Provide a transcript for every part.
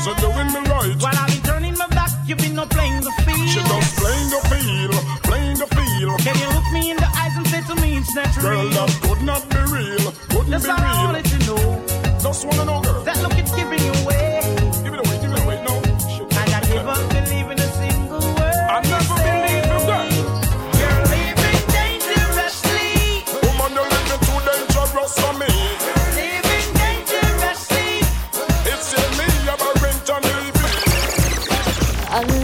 She wasn't doing me right. While I've been turning my back, you've been no playing the field. She just playing the field, playing the field. Can you look me in the eyes and say to me it's not Girl, real? I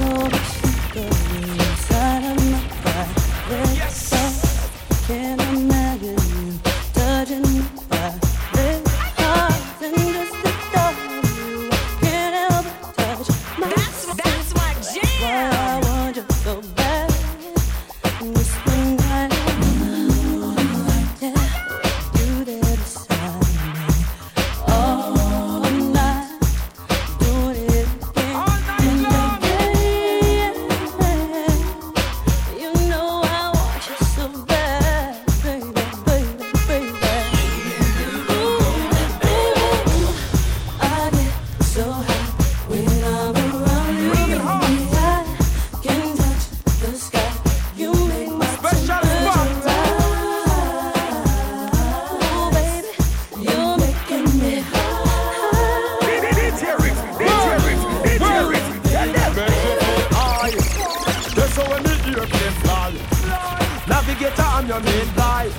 Navigator, I'm your main guy.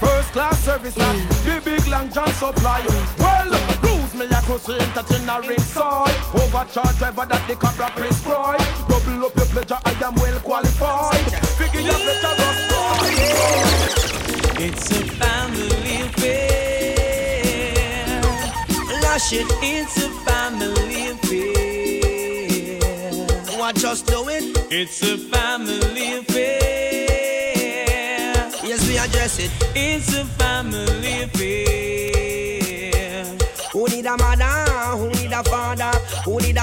First class service, not the big long john supply. Well, cruise me a cruise entertain a ringside. Overcharge driver that the cobra prescribe. Double up your pleasure, I am well qualified. Figure your pleasure, just It's a family affair. Lush it, it's a family affair. What just do it? It's a family affair. We address it. It's a family affair. Who need a mother?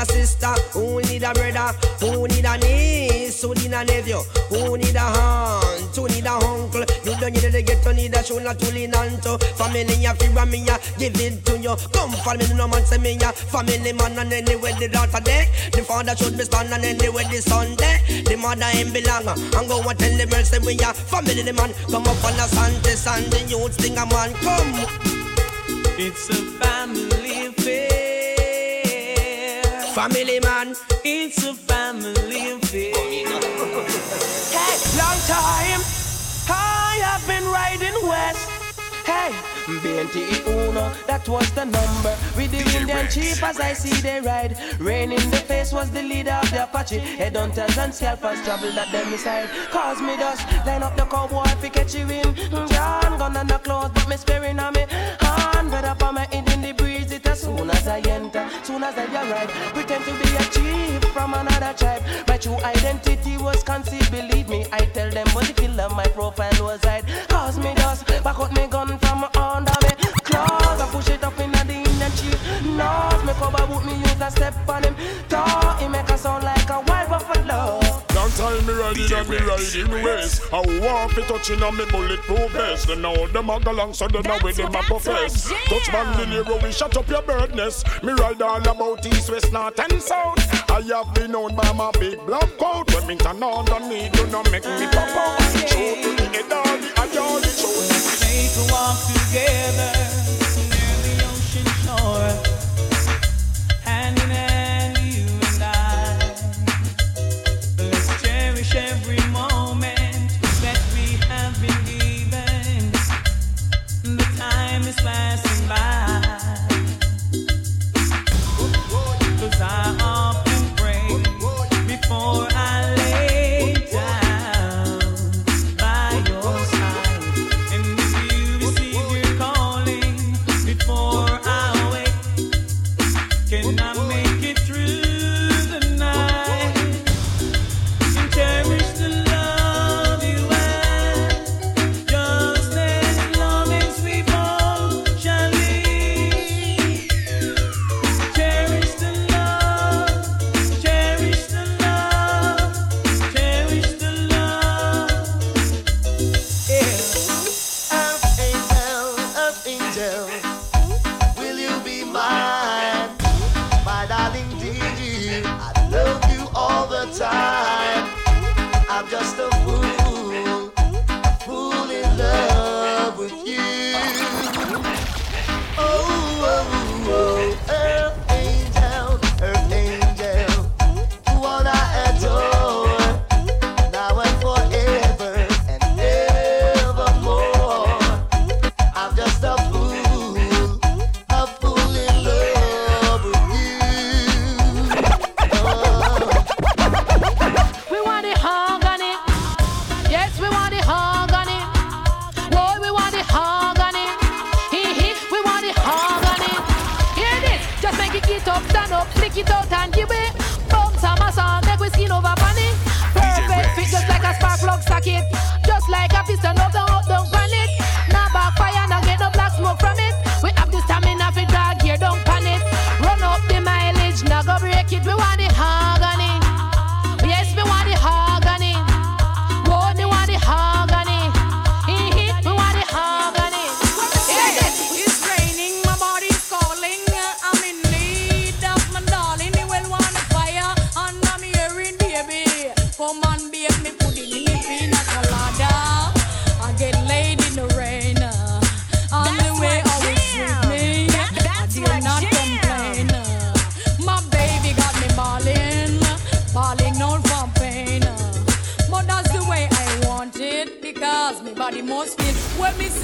A sister? Who need a brother? Who need a niece? Who need a nephew? Who need a aunt? Who need a uncle? You don't need to get to need a shoulder to lean on to. Family, ya feel me, ya give it to you. Come for me, no man say me, ya family man, and anyway the daughter there. The father should be stand, and anyway the son there. The mother him belong, and go and tell the girls say we ya family man. Come up on the Santis and the youths think a man come. It's a family affair. Family man. It's a family affair. Hey, long time. I have been riding west. Hey, BNT Uno, that was the number. With the wind and cheap as I see they ride. Rain in the face was the leader of the Apache. Headhunters and scalpers travel that them side. Cause me dust, line up the cowboy fi catch you in. John gun on the clothes, but me sparing on me. Hand up on my head soon as I enter, soon as I arrive. Pretend to be a chief from another tribe. My true identity was concealed, believe me. I tell them when the killer my profile was hide. Cause me dust, back out me gun from under me. Claws, I push it up in the Indian chief. Nose, me cover boot me use a step on him. Talk, he make a sound like a wild buffalo. Long time me riding and me riding ways. I want fi touching on me bulletproof vest. And now them a go long so then now with them a profess. Touch man the Nero, we shut up your bird nest. Me ride all about east, west, north and south. I have been known by my big black coat. When me turn on the need do not make me pop out. Show to the head all the eye all the show. Take a walk together near the ocean shore. Hand in hand, time Just a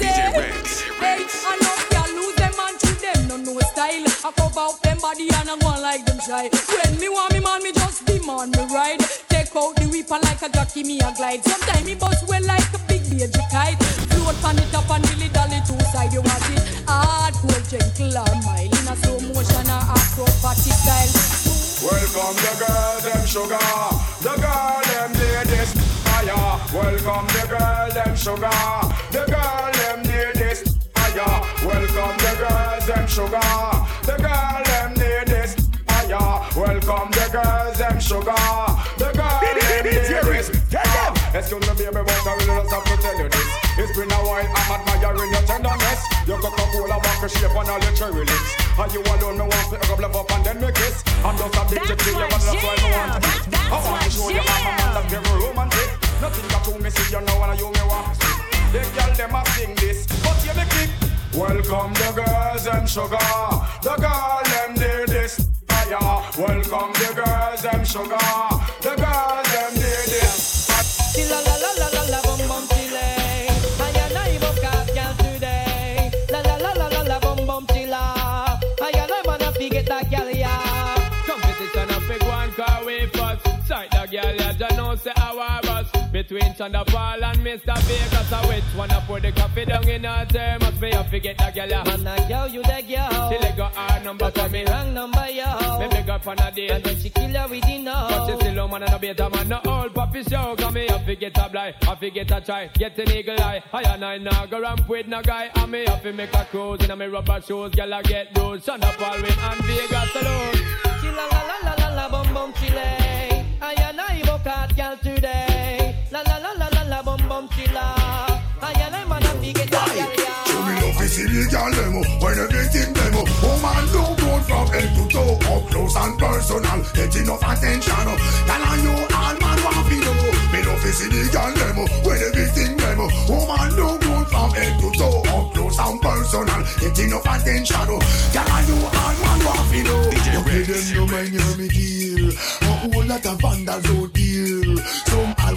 When me hey, I know y'all lose them and to them no no style. I cover up them body and I go on like them shy. When me want me man, me just demand me ride. Take out the whip and like a jockey, me a glide. Sometimes me bust well like a big baby kite. Float pan it up and dilly dally two side. You want it hardcore, gentle or mild in a slow motion or acrobatic style. Welcome the girls, them sugar. The girl, them ladies, fire. Welcome the girl, them sugar. The girl, them sugar. The girl, them ladies, fire. Welcome the girls, them sugar. The girl, them ladies, fire. Excuse me, baby, but I really just have to tell you this. It's been a while, I'm admiring your tenderness. Your Coca-Cola walk shape and all your cherry lips. And you alone, me want to pick up, love up and then me kiss. I'm just addicted to you, and that's why I want to be. I want to show you I'm a man that's very romantic. Nothing got to me, see you know, and you me want to see. The girl them a sing this, but you me kick. Welcome the girls and sugar. The girl them did this fire. Welcome the girls them sugar. The girls them did this. Chilla la la la la la bum bum chile. I and I both got girl today. La la la la la la bum bum chilla. I and I wanna forget that girl yeah. Competition a big one car we first. Sight the girl ya just know say our bus. Between Thunderfall and Mr. Vegas, I one I put the coffee down in her thermos. Me I forget the girl ya. Man, that girl, you the girl. She let go her number I'm me. wrong number, yo. Me beg her for a date. And then she kill her with the But she no. still a man and a better man, no old puppy show. Cause me have to get a blind, have to get a try, get an eagle eye. I and I now go ramp with no guy, and me have to make a cruise in a me rubber shoes. Girl I get those, of with and Vegas alone. Chilla la la la la la bum bum chile. I and I both got girl today. La bum bum chilla. I and I wanna forget that girl You me love to see the girl them when everything them Oh man, look good from head to toe Up close and personal, get enough attention Girl and you all man want to know Me love to see the girl them when everything them Oh man, look good from head to toe Up close and personal, get enough attention Girl and you all man want to know You pay them no mind hear me deal A whole lot of vandals out here Some all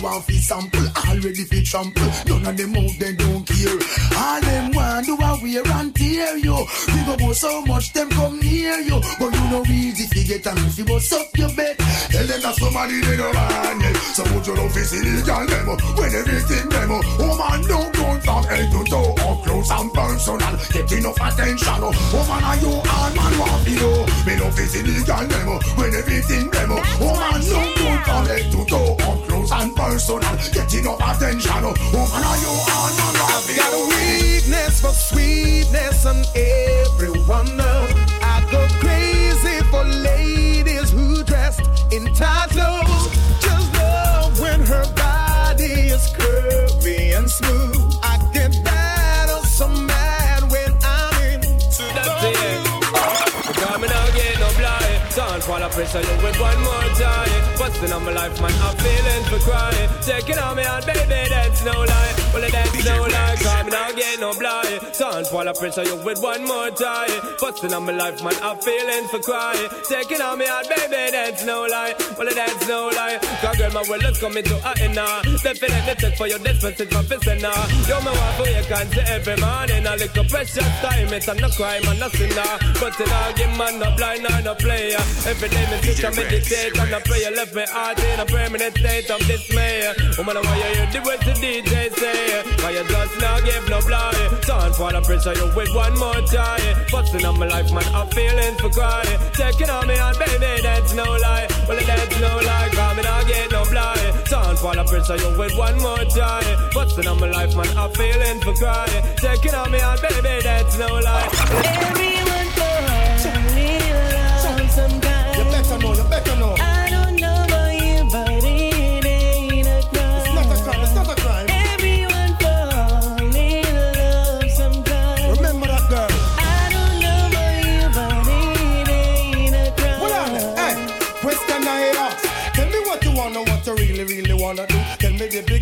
want fi sample, already fi trample. None of them out they don't care. All them want do a wear and tear you We go go so much them come near you But you know easy fi get and fi bust up your bed. Tell them that somebody they don't want it So would you love fi see the girl them uh, When everything them uh, Oh man don't go from head to toe. Up close and personal Get enough attention uh. Oh man are you all man? Want fi know Me love fi see the girl them When everything them Oh man don't go from head to toe. Up close and personal So now, get enough attention. Oh man are you man want fi Got a weakness for sweetness and everyone. I go crazy for ladies who dressed in tight pressure you with one more time. Busting on my life, man, I'm feeling for crying. Taking on me on, baby, that's no lie. Well, that's no lie, cause me not get no blind. Sound for the pressure you with one more time. Busting on my life, man, I'm feeling for crying. Taking on me on, baby, that's no lie. Well, that's no lie. Cause girl, my world is coming to a end now. Definitely take for your it's my fist now. Me want for you can see every morning. A little precious time, it's a no crime and no sinner. But in all game, man, no blind no player. Every day, me sit and meditate and I pray. You left me heart in a permanent state of dismay. Woman, why you hear the words the DJ say? Why you just not give no blind? Sound for the pressure, you with one more try. Busting on my life, man, I'm feeling for crying. Taking on me on, baby, that's no lie. Well, that's no lie, cause me not get no blind. Sound for the pressure, you with one more try. Busting on my life, man, I'm feeling for crying. Taking on me on, baby, that's no lie. Everyone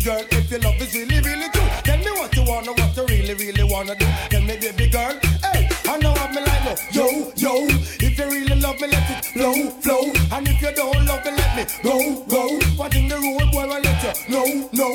girl, if your love is really, really true. Tell me what you wanna, what you really, really wanna do. Tell me, baby girl, hey, I know I'm like, no, yo, yo. If you really love me, let it flow, flow. And if you don't love me, let me go, go. What in the road, boy, I let you know, that.